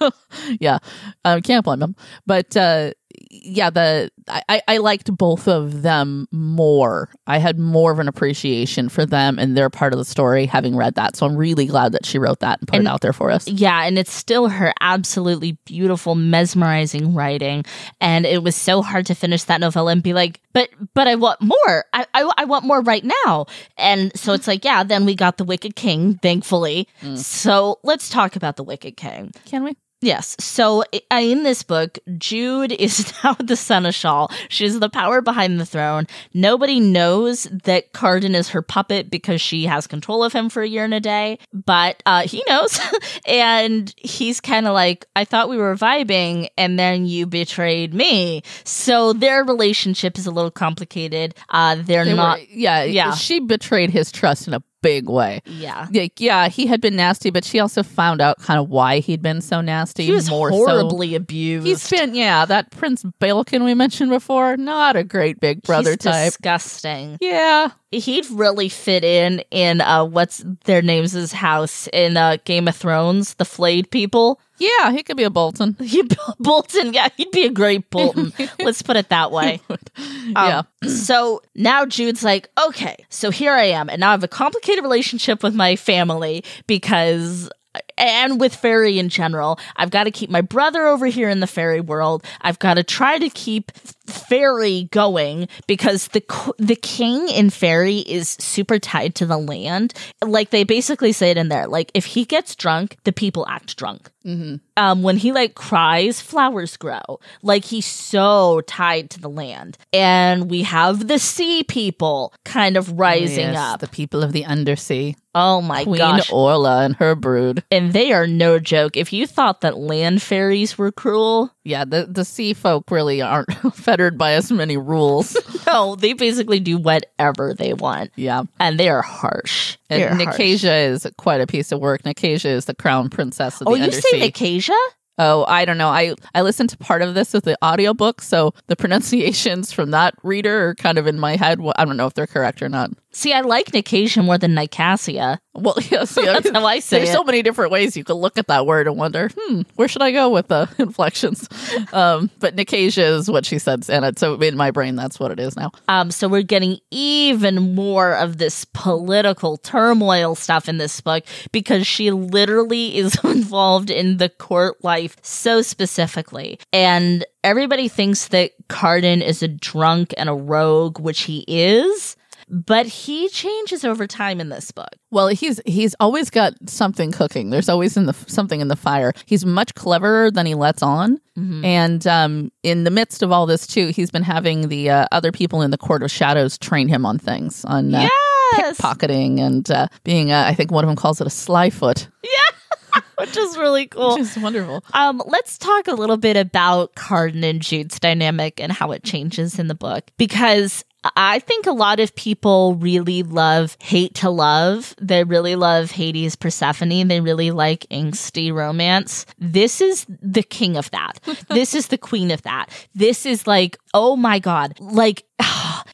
yeah, I can't blame them. But uh, yeah, the I, I- liked both of them more. I had more of an appreciation for them and their part of the story, having read that. So I'm really glad that she wrote that and put And- it out there for us. Yeah, and it's still her absolutely beautiful, mesmerizing writing. And it was so hard to finish that novella and be like, but but I want more. I I, I want more right now. And so it's like, yeah, then we got the Wicked King, thankfully. Mm. So let's talk about the Wicked King. Can we? Yes. So in this book, Jude is now the seneschal. She's the power behind the throne. Nobody knows that Cardan is her puppet because she has control of him for a year and a day, but uh, he knows. and he's kind of like, I thought we were vibing, and then you betrayed me. So their relationship is a little complicated. Uh, they're They not. were- yeah, yeah. She betrayed his trust in a big way. Yeah. Like, yeah, he had been nasty, but she also found out kind of why he'd been so nasty. He was more so. horribly abused. He's been, yeah, that Prince Balekin we mentioned before, not a great big brother He's type. disgusting. Yeah, he'd really fit in in uh what's their names' house in uh Game of Thrones, the flayed people. Yeah, he could be a Bolton. He Bolton, yeah, he'd be a great Bolton. Let's put it that way. yeah. So now Jude's like, okay, so here I am, and now I have a complicated relationship with my family because. And with fairy in general, I've got to keep my brother over here in the fairy world. I've got to try to keep fairy going because the the king in fairy is super tied to the land. Like they basically say it in there. Like if he gets drunk, the people act drunk. Um, when he like cries, flowers grow. Like he's so tied to the land, and we have the sea people kind of rising Yes, up. The people of the undersea. oh my Queen gosh! Orla and her brood. and they are no joke. If you thought that land fairies were cruel, Yeah, the, the sea folk really aren't fettered by as many rules. no, they basically do whatever they want, yeah. and they are harsh. They are And harsh. Nicasia is quite a piece of work. Nicasia is the crown princess of Oh, the you undersea. say Nicasia? Oh, I don't know. I I listened to part of this with the audiobook, so the pronunciations from that reader are kind of in my head. Well, I don't know if they're correct or not. See, I like Nicasia more than Nicasia. Well, yes, yeah, That's how I say There's it. so many different ways you could look at that word and wonder, hmm, where should I go with the inflections? Um, but Nicasia is what she said, and it, so in my brain, that's what it is now. Um, so we're getting even more of this political turmoil stuff in this book because she literally is involved in the court life so specifically. And everybody thinks that Cardan is a drunk and a rogue, which he is. But he changes over time in this book. Well, he's he's always got something cooking. There's always in the something in the fire. He's much cleverer than he lets on. And um, in the midst of all this, too, he's been having the uh, other people in the Court of Shadows train him on things, on uh, Yes! pickpocketing and uh, being. Uh, I think one of them calls it a sly foot, Which is really cool. which is wonderful. Um, let's talk a little bit about Cardan and Jude's dynamic and how it changes in the book because I think a lot of people really love hate to love. They really love Hades Persephone. They really like angsty romance. This is the king of that. this is the queen of that. This is like, oh my God. Like,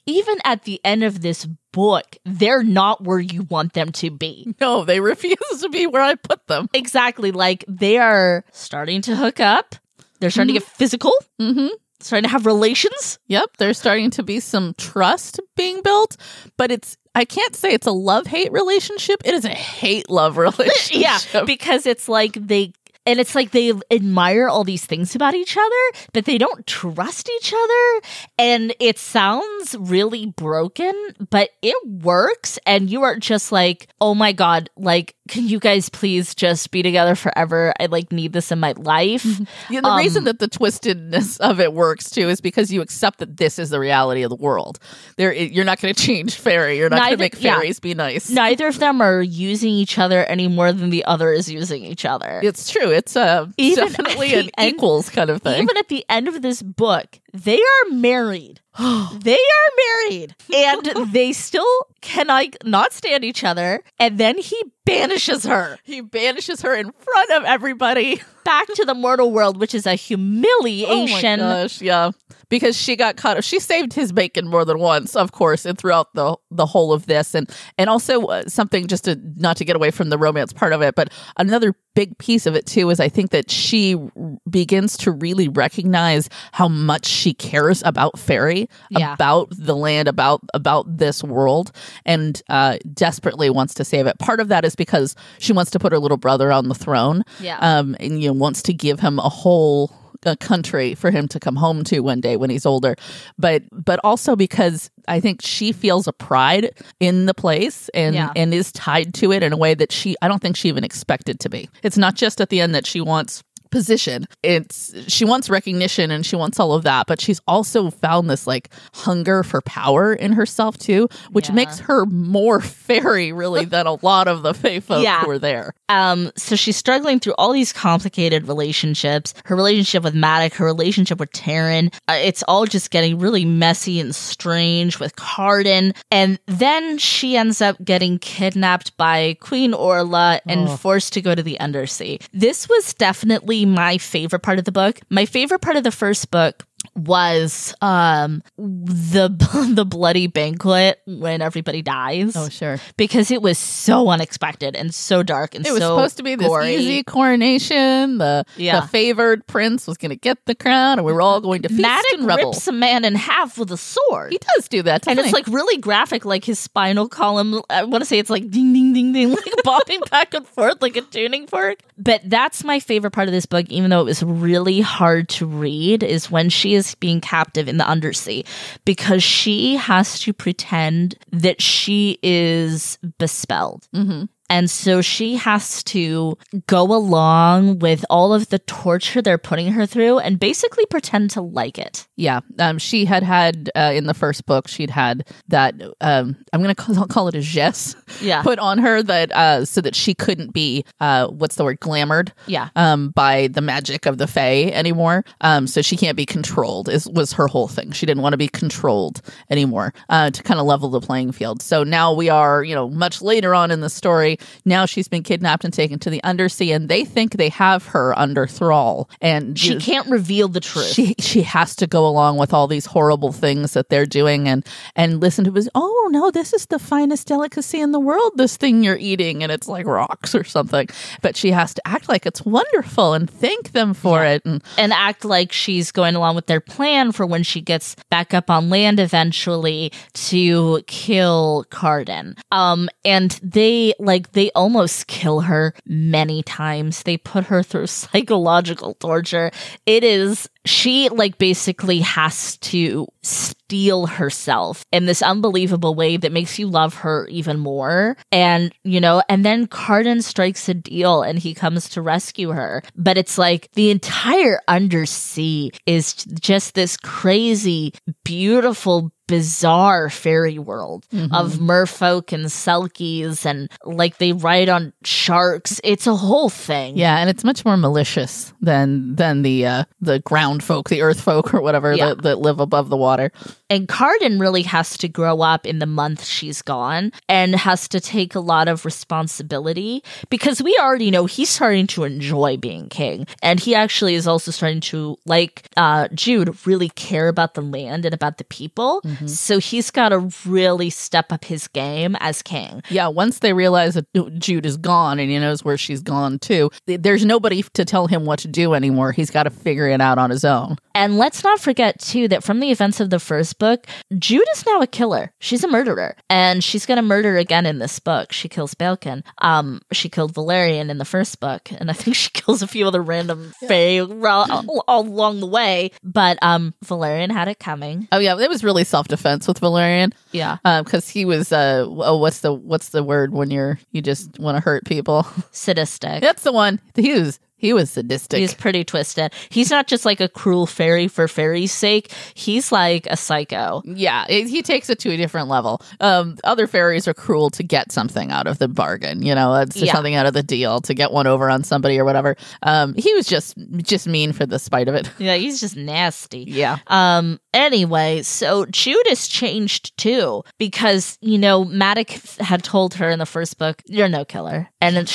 even at the end of this book, they're not where you want them to be. No, they refuse to be where I put them. Exactly. Like they are starting to hook up. They're starting to get physical. Mm-hmm. Starting to have relations. Yep, there's starting to be some trust being built, but it's I can't say it's a love hate relationship. It is a hate love relationship. Yeah, because it's like they and it's like they admire all these things about each other, but they don't trust each other. And it sounds really broken, but it works. And you are just like, oh my God, like, can you guys please just be together forever? I like need this in my life. Yeah, the Um, reason that the twistedness of it works too is because you accept that this is the reality of the world. There, you're not going to change fairy. You're not going to make yeah. fairies be nice. Neither of them are using each other any more than the other is using each other. It's true. It's uh, definitely an end- equals kind of thing. Even at the end of this book, they are married. they are married. And they still can like not stand each other. And then he banishes her he banishes her in front of everybody. back to the mortal world, which is a humiliation. Oh my gosh, yeah. Because she got caught. She saved his bacon more than once, of course, and throughout the the whole of this, and and also uh, something just to not to get away from the romance part of it, but another big piece of it too is I think that she r- begins to really recognize how much she cares about fairy, Yeah. about the land, about about this world, and uh, desperately wants to save it. Part of that is because she wants to put her little brother on the throne, Yeah. um, and you know wants to give him a whole a country for him to come home to one day when he's older but but also because i think she feels a pride in the place and Yeah. and is tied to it in a way that she i don't think she even expected to be it's not just at the end that she wants position it's she wants recognition and she wants all of that but she's also found this like hunger for power in herself too which Yeah. makes her more fairy really than a lot of the fae folk Yeah. who are there Um, so she's struggling through all these complicated relationships. Her relationship with Maddox, her relationship with Taryn. Uh, it's all just getting really messy and strange with Cardan. And then she ends up getting kidnapped by Queen Orla and forced to go to the Undersea. This was definitely my favorite part of the book. My favorite part of the first book was um the the bloody banquet when everybody dies. Oh, sure. because it was so unexpected and so dark and It was so supposed to be this gory. easy coronation. The Yeah. the favored prince was going to get the crown, and we were all going to feast Maddox and revel. rips a man in half with a sword. He does do that, and it's like really graphic, like his spinal column. I want to say it's like ding, ding, ding, ding, like bobbing back and forth like a tuning fork. But that's my favorite part of this book, even though it was really hard to read, is when she is being captive in the undersea because she has to pretend that she is bespelled. Mm-hmm. And so she has to go along with all of the torture they're putting her through and basically pretend to like it. Yeah, um, she had had uh, in the first book. She'd had that. Um, I'm going to call, call it a geas Yeah. put on her that uh, so that she couldn't be uh, what's the word glamored. Yeah. Um, by the magic of the Fae anymore. Um, so she can't be controlled. Is was her whole thing. She didn't want to be controlled anymore. Uh, to kind of level the playing field. So now we are, you know, much later on in the story. Now she's been kidnapped and taken to the undersea, and they think they have her under thrall, and She can't reveal the truth. she she has to go along with all these horrible things that they're doing and and listen to his oh no this is the finest delicacy in the world this thing you're eating and it's like rocks or something but she has to act like it's wonderful and thank them for it and and act like she's going along with their plan for when she gets back up on land eventually to kill Cardan. Um and they like they almost kill her many times. They put her through psychological torture. It is she like basically has to steel herself in this unbelievable way that makes you love her even more. And, you know, and then Cardan strikes a deal and he comes to rescue her. But it's like the entire undersea is just this crazy, beautiful, bizarre fairy world of merfolk and selkies and like they ride on sharks. It's a whole thing. yeah and it's much more malicious than than the uh the ground folk the earth folk or whatever Yeah. that, that live above the water And Cardan really has to grow up in the month she's gone and has to take a lot of responsibility because we already know he's starting to enjoy being king. And he actually is also starting to, like uh, Jude, really care about the land and about the people. Mm-hmm. So he's got to really step up his game as king. Yeah, once they realize that Jude is gone and he knows where she's gone too, there's nobody to tell him what to do anymore. He's got to figure it out on his own. And let's not forget, too, that from the events of the first book, Jude is now a killer. She's a murderer. And she's going to murder again in this book. She kills Balekin. Um, she killed Valerian in the first book. And I think she kills a few other random fae all, all- along the way. But um, Valerian had it coming. Oh yeah, it was really self defense with Valerian Yeah. because he was uh oh what's the what's the word when you're you just want to hurt people? Sadistic. That's the one. He was he was sadistic. He's pretty twisted. He's not just like a cruel fairy for fairy's sake. He's like a psycho. yeah, it, he takes it to a different level. Um, other fairies are cruel to get something out of the bargain, you know, it's Yeah. something out of the deal to get one over on somebody or whatever. Um, he was just just mean for the spite of it. Yeah, he's just nasty. Yeah. Um. Anyway, so Judas changed too because you know Maddox had told her in the first book, "You're no killer," and and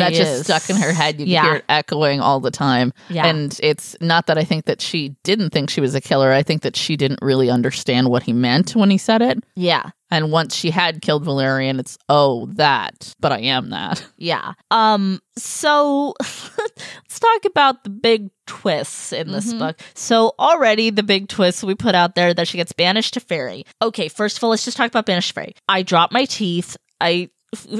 that just stuck in her head. You Yeah. hear it echoing all the time. Yeah. And it's not that I think that she didn't think she was a killer. I think that she didn't really understand what he meant when he said it. Yeah. And once she had killed Valerian, it's oh that, but I am that. Yeah. Um. So let's talk about the big twists in this book. So already the big twist we put out there that she gets banished to fairy. Okay. First of all, let's just talk about banished fairy. I dropped my teeth. I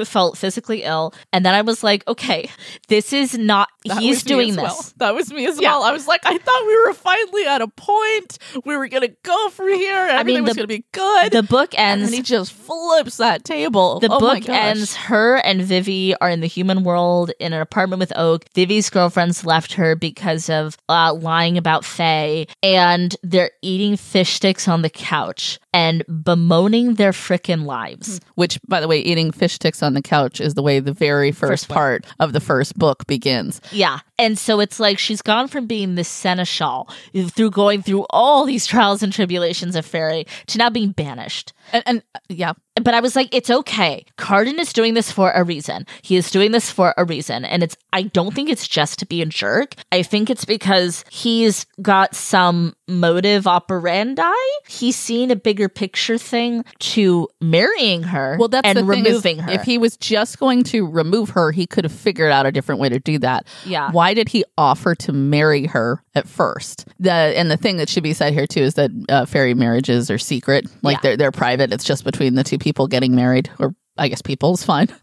felt physically ill, and then I was like, okay, this is not. That he's doing this. well. That was me as Yeah. well. I was like, I thought we were finally at a point. We were gonna go from here. Everything mean, was gonna be good. The book and ends. then he just flips that table. The oh book ends. Her and Vivi are in the human world in an apartment with Oak. Vivi's girlfriends left her because of uh, lying about Fae, and they're eating fish sticks on the couch and bemoaning their frickin' lives. Which, by the way, eating fish sticks on the couch is the way the very first, First part of the first book begins. Yeah. And so it's like she's gone from being this seneschal through going through all these trials and tribulations of Fairy to now being banished. And, and uh, yeah, but I was like, it's okay. Cardan is doing this for a reason. He is doing this for a reason. And it's, I don't think it's just to be a jerk. I think it's because he's got some motive operandi. He's seen a bigger picture thing to marrying her Well, that's and thing is, removing her. If he was just going to remove her, he could have figured out a different way to do that. Yeah. Why did he offer to marry her at first? The and the thing that should be said here too is that uh, fairy marriages are secret. Like Yeah. they're they're private. It's just between the two people getting married, or I guess people is fine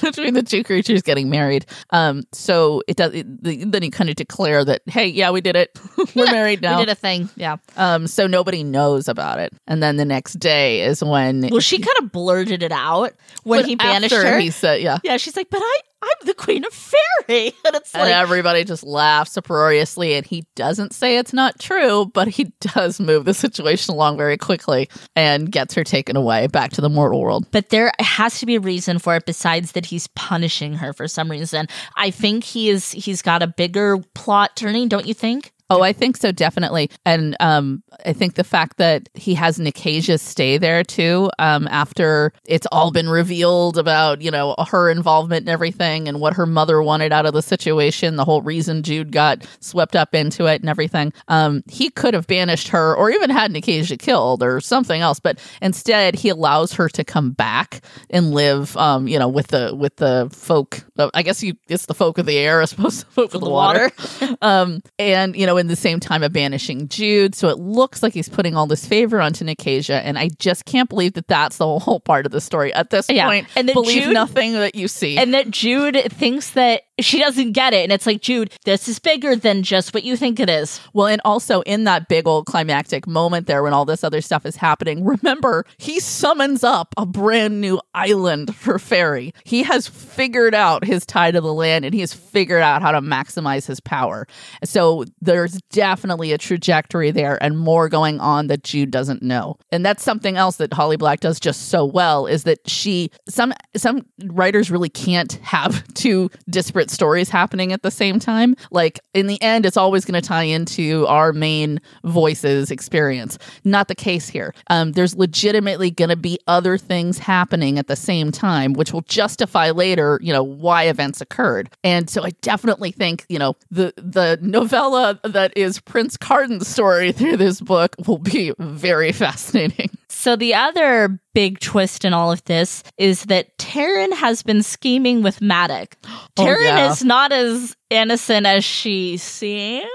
between the two creatures getting married. Um, so it does. It, the, then you kind of declare that, hey, yeah, we did it. We're married now. we did a thing. Yeah. um, so nobody knows about it. And then the next day is when Well, she kind of blurted it out when he banished her. He said, yeah. yeah, she's like, but I, I'm the queen of fairy. And it's And like, everybody just laughs uproariously, and he doesn't say it's not true, but he does move the situation along very quickly and gets her taken away back to the mortal world. But there has to be a reason for it besides that he's punishing her for some reason. I think he is he's got a bigger plot turning, don't you think? Oh, I think so, definitely. And um, I think the fact that he has Nicasia stay there too, um, after it's all been revealed about, you know, her involvement and everything and what her mother wanted out of the situation, the whole reason Jude got swept up into it and everything. Um, he could have banished her or even had Nicasia killed or something else, but instead he allows her to come back and live, um, you know, with the with the folk. uh, I guess you it's the folk of the air, I suppose, the folk of the, water. um, and you know, in the same time of banishing Jude, so it looks like he's putting all this favor onto Nicasia, and I just can't believe that that's the whole part of the story at this Yeah. point. And then believe Jude- nothing that you see. And that Jude thinks that she doesn't get it. And it's like, Jude, this is bigger than just what you think it is. Well, and also in that big old climactic moment there when all this other stuff is happening, remember, he summons up a brand new island for Fairy. He has figured out his tie to the land and he has figured out how to maximize his power. So there's definitely a trajectory there and more going on that Jude doesn't know. And that's something else that Holly Black does just so well is that she some some writers really can't have two disparate stories happening at the same time. Like in the end, it's always going to tie into our main voices experience. Not the case here. Um, there's legitimately going to be other things happening at the same time, which will justify later, you know, why events occurred. And so I definitely think, you know, the the novella that is Prince Cardan's story through this book will be very fascinating. So the other big twist in all of this is that Taryn has been scheming with Maddox. Taryn Oh. Is not as innocent as she seems.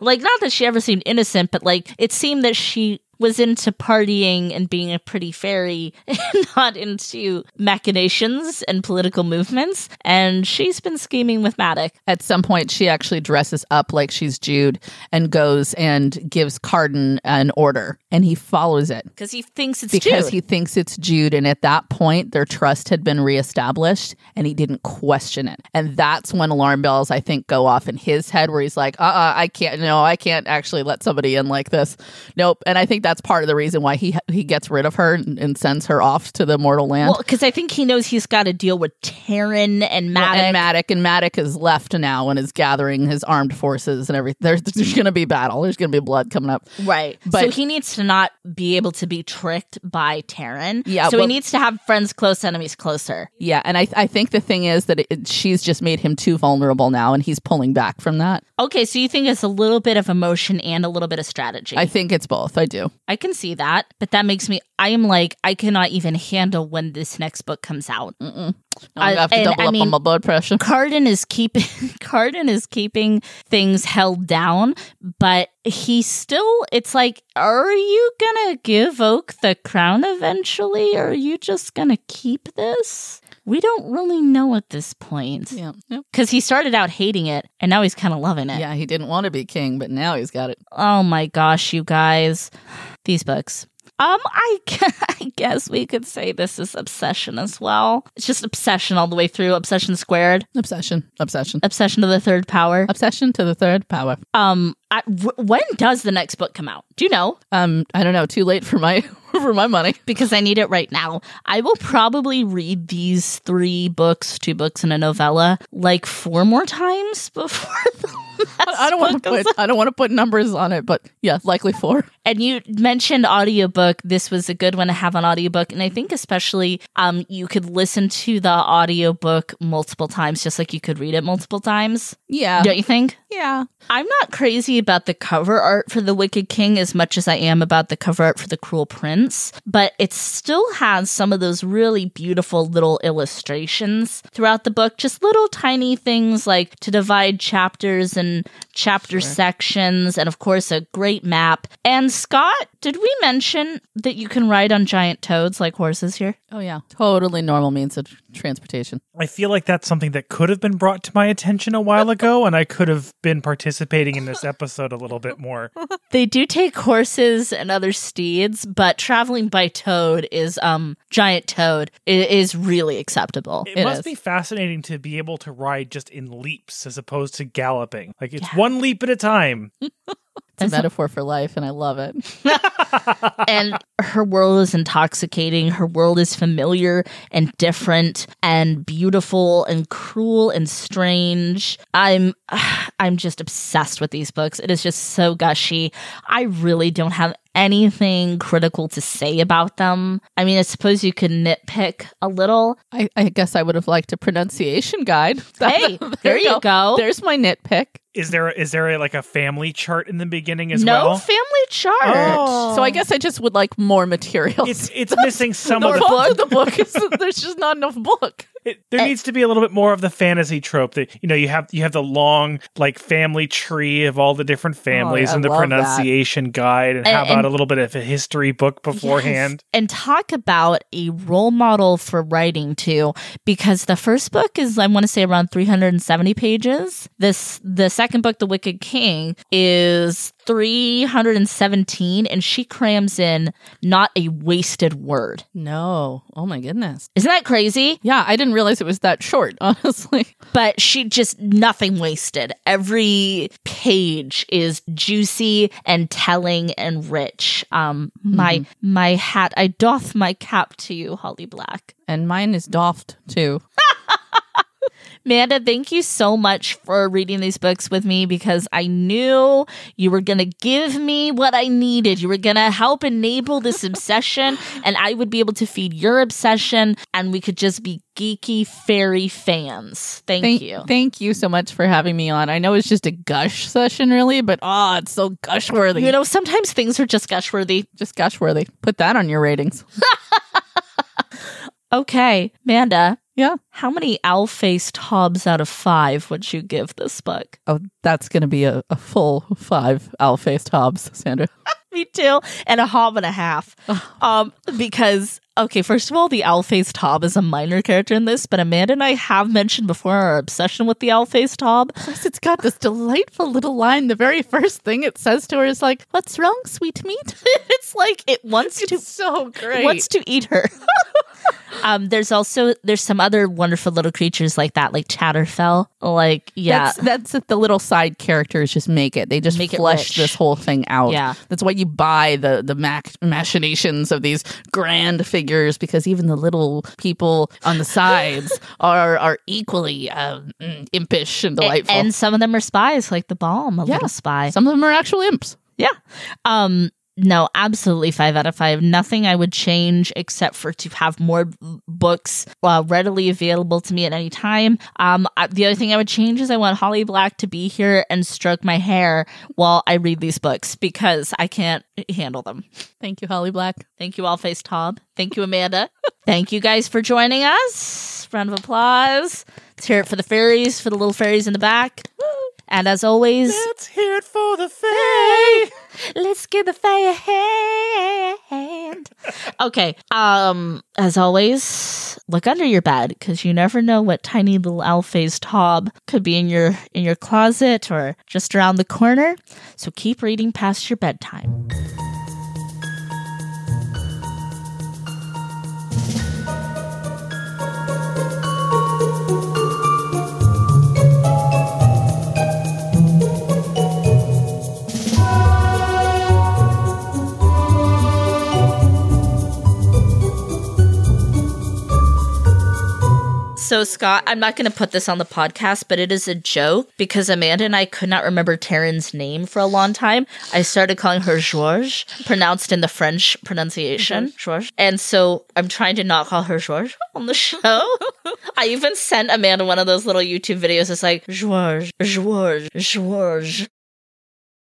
Like, not that she ever seemed innocent, but like it seemed that she was into partying and being a pretty fairy and not into machinations and political movements. And she's been scheming with Maddox. At some point, she actually dresses up like she's Jude and goes and gives Cardan an order, and he follows it. Because he thinks it's because Jude. he thinks it's Jude. And at that point, their trust had been reestablished and he didn't question it. And that's when alarm bells, I think, go off in his head where he's like, uh uh I can't, no, I can't actually let somebody in like this. Nope. And I think that's part of the reason why he he gets rid of her and, and sends her off to the mortal land. Well, because I think he knows he's got to deal with Taryn and Well, Maddox. and Maddox and Maddox is left now and is gathering his armed forces and everything. There's, there's going to be battle. There's going to be blood coming up. Right. But- so he needs to not be able to be tricked by Taryn. Yeah, So well- he needs to have friends close, enemies closer. Yeah, and I I think the thing is that it, she's just made him too vulnerable now, and he's pulling back from that. Okay, so you think it's a little bit of emotion and a little bit of strategy. I think it's both. I do. I can see that, but that makes me. I am like I cannot even handle when this next book comes out. I'm uh, I- have to and double I up mean- on my blood pressure. Cardan is keeping Cardan is keeping things held down, but he's still it's like are you going to give Oak the crown eventually or are you just going to keep this? We don't really know at this point. Yeah. Cuz he started out hating it and now he's kind of loving it. yeah. He didn't want to be king, but now he's got it. Oh my gosh, you guys. These books. Um, I, I guess we could say this is obsession as well. It's just obsession all the way through. Obsession squared. Obsession, obsession, Obsession to the third power. obsession to the third power. Um, I, w- when does the next book come out? Do you know? Um, I don't know. Too late for my for my money. Because I need it right now. I will probably read these three books, two books and a novella, like four more times before the I don't want to put I don't want to put numbers on it, but yeah, likely four. And you mentioned audiobook. This was a good one to have on audiobook. And I think especially um you could listen to the audiobook multiple times just like you could read it multiple times. Yeah, Don't you think? yeah. I'm not crazy about the cover art for The Wicked King as much as I am about the cover art for The Cruel Prince, but it still has some of those really beautiful little illustrations throughout the book. Just little tiny things like to divide chapters and können chapter sections, and of course, a great map. And Scott, did we mention that you can ride on giant toads like horses here? Oh yeah, totally normal means of transportation. I feel like that's something that could have been brought to my attention a while ago, and I could have been participating in this episode a little bit more. They do take horses and other steeds, but traveling by toad is um giant toad i- is really acceptable. It, It must is. be fascinating to be able to ride just in leaps as opposed to galloping. Like it's one leap at a time. It's a metaphor for life, and I love it. and her world is intoxicating. Her world is familiar and different and beautiful and cruel and strange. I'm I'm just obsessed with these books. It is just so gushy. I really don't have anything critical to say about them. I mean, I suppose you could nitpick a little. I, I guess I would have liked a pronunciation guide. Hey, there you go. There's my nitpick. Is there is there a, like a family chart in the beginning as no well? family chart. Oh. So I guess I just would like more materials. It's it's missing some the of the book. of the book is there's just not enough book. It, there eh. needs to be a little bit more of the fantasy trope that you know you have you have the long like family tree of all the different oh, families Oh, and the love that. pronunciation guide and, how about and- a little bit of a history book beforehand Yes. And talk about a role model for writing too, because the first book is I want to say around 370 pages. This the second book, The Wicked King, is 317, and she crams in not a wasted word. No. Oh my goodness. Isn't that crazy? Yeah, I didn't realize it was that short, honestly. But she just nothing wasted. Every page is juicy and telling and rich. Um, my my hat, I doff my cap to you, Holly Black. And mine is doffed too. Amanda, thank you so much for reading these books with me because I knew you were going to give me what I needed. You were going to help enable this obsession, and I would be able to feed your obsession, and we could just be geeky fairy fans. Thank, Thank you. Thank you so much for having me on. I know it's just a gush session, really, but oh, it's so gush worthy. you know, sometimes things are just gush worthy. just gush worthy. Put that on your ratings. Okay, Amanda, yeah. how many owl faced hobs out of five would you give this book? Oh, that's going to be a, a full five owl faced hobs, Sandra. Me too, and a hob and a half. um, because okay, first of all, the owl-faced hob is a minor character in this, but Amanda and I have mentioned before our obsession with the owl-faced hob. Plus, it's got this delightful little line. The very first thing it says to her is like, "What's wrong, sweet meat?" it's like it wants to so great. wants to eat her. um, there's also there's some other wonderful little creatures like that, like Chatterfell. Like yeah, That's that's the little side characters just make it. They just Make flesh this whole thing out. Yeah. that's why you buy the the mach- machinations of these grand figures because even the little people on the sides are are equally um, impish and delightful. and some of them are spies, like the bomb, a Yeah. little spy. some of them are actual imps. Yeah. Um no, absolutely 5 out of 5. Nothing I would change except for to have more books uh, readily available to me at any time. Um I, the other thing I would change is I want Holly Black to be here and stroke my hair while I read these books because I can't handle them. Thank you, Holly Black. Thank you all face Tom. Thank you Amanda. Thank you guys for joining us. Round of applause. Let's hear it for the fairies, for the little fairies in the back. And as always, let's hear it for the fae Let's give the fae a hand. okay. Um. As always, look under your bed because you never know what tiny little owl-faced hob could be in your in your closet or just around the corner. So keep reading past your bedtime. So, Scott, I'm not going to put this on the podcast, but it is a joke because Amanda and I could not remember Taryn's name for a long time. I started calling her Georges, pronounced in the French pronunciation, mm-hmm. Georges. And so I'm trying to not call her Georges on the show. I even sent Amanda one of those little YouTube videos. It's like, Georges, Georges, Georges.